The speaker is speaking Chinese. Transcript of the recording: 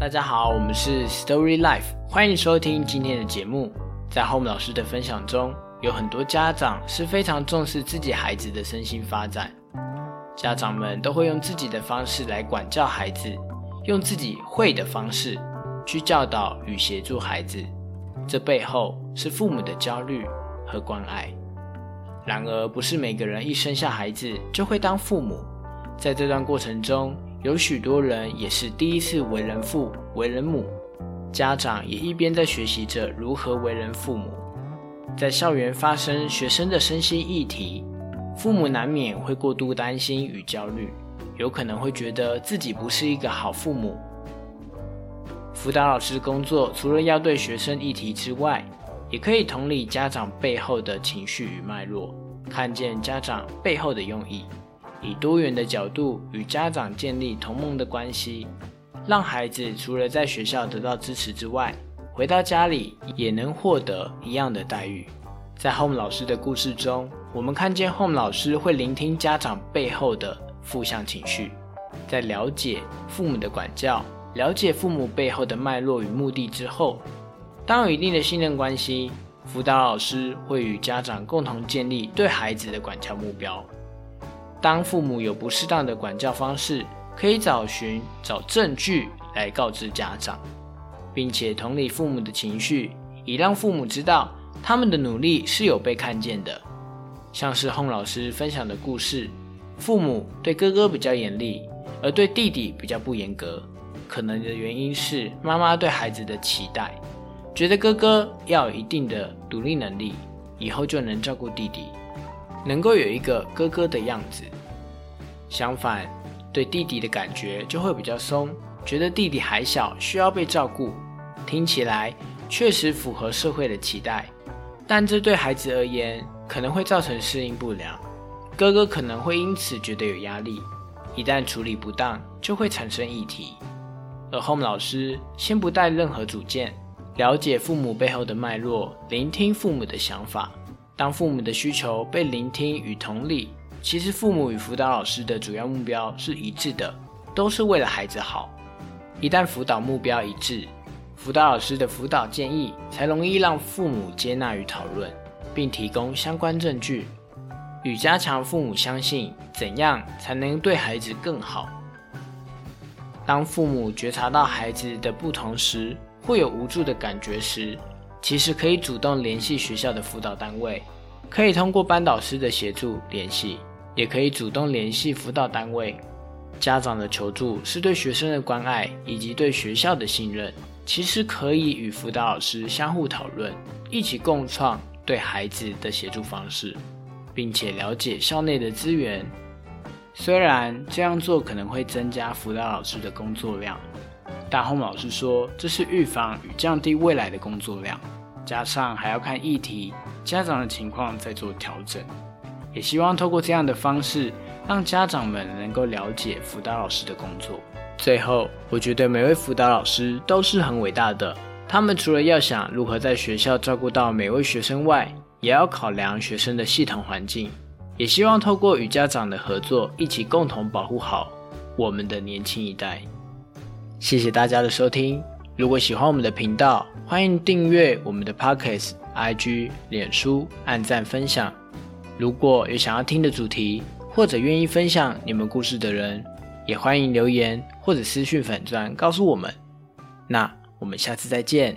大家好，我们是 Story Life，欢迎收听今天的节目。在 Home 老师的分享中，有很多家长是非常重视自己孩子的身心发展，家长们都会用自己的方式来管教孩子，用自己会的方式去教导与协助孩子，这背后是父母的焦虑和关爱。然而，不是每个人一生下孩子就会当父母，在这段过程中。有许多人也是第一次为人父、为人母，家长也一边在学习着如何为人父母。在校园发生学生的身心议题，父母难免会过度担心与焦虑，有可能会觉得自己不是一个好父母。辅导老师工作除了要对学生议题之外，也可以同理家长背后的情绪与脉络，看见家长背后的用意。以多元的角度与家长建立同盟的关系，让孩子除了在学校得到支持之外，回到家里也能获得一样的待遇。在 Home 老师的故事中，我们看见 Home 老师会聆听家长背后的负向情绪，在了解父母的管教、了解父母背后的脉络与目的之后，当有一定的信任关系，辅导老师会与家长共同建立对孩子的管教目标。当父母有不适当的管教方式，可以找寻找证据来告知家长，并且同理父母的情绪，以让父母知道他们的努力是有被看见的。像是洪老师分享的故事，父母对哥哥比较严厉，而对弟弟比较不严格，可能的原因是妈妈对孩子的期待，觉得哥哥要有一定的独立能力，以后就能照顾弟弟。能够有一个哥哥的样子，相反，对弟弟的感觉就会比较松，觉得弟弟还小，需要被照顾。听起来确实符合社会的期待，但这对孩子而言可能会造成适应不良，哥哥可能会因此觉得有压力，一旦处理不当，就会产生议题。而 Home 老师先不带任何主见，了解父母背后的脉络，聆听父母的想法。当父母的需求被聆听与同理，其实父母与辅导老师的主要目标是一致的，都是为了孩子好。一旦辅导目标一致，辅导老师的辅导建议才容易让父母接纳与讨论，并提供相关证据，与加强父母相信怎样才能对孩子更好。当父母觉察到孩子的不同时，会有无助的感觉时。其实可以主动联系学校的辅导单位，可以通过班导师的协助联系，也可以主动联系辅导单位。家长的求助是对学生的关爱以及对学校的信任。其实可以与辅导老师相互讨论，一起共创对孩子的协助方式，并且了解校内的资源。虽然这样做可能会增加辅导老师的工作量。大红老师说：“这是预防与降低未来的工作量，加上还要看议题、家长的情况再做调整。也希望透过这样的方式，让家长们能够了解辅导老师的工作。最后，我觉得每位辅导老师都是很伟大的。他们除了要想如何在学校照顾到每位学生外，也要考量学生的系统环境。也希望透过与家长的合作，一起共同保护好我们的年轻一代。”谢谢大家的收听。如果喜欢我们的频道，欢迎订阅我们的 Pockets、IG、脸书，按赞分享。如果有想要听的主题，或者愿意分享你们故事的人，也欢迎留言或者私讯粉钻告诉我们。那我们下次再见。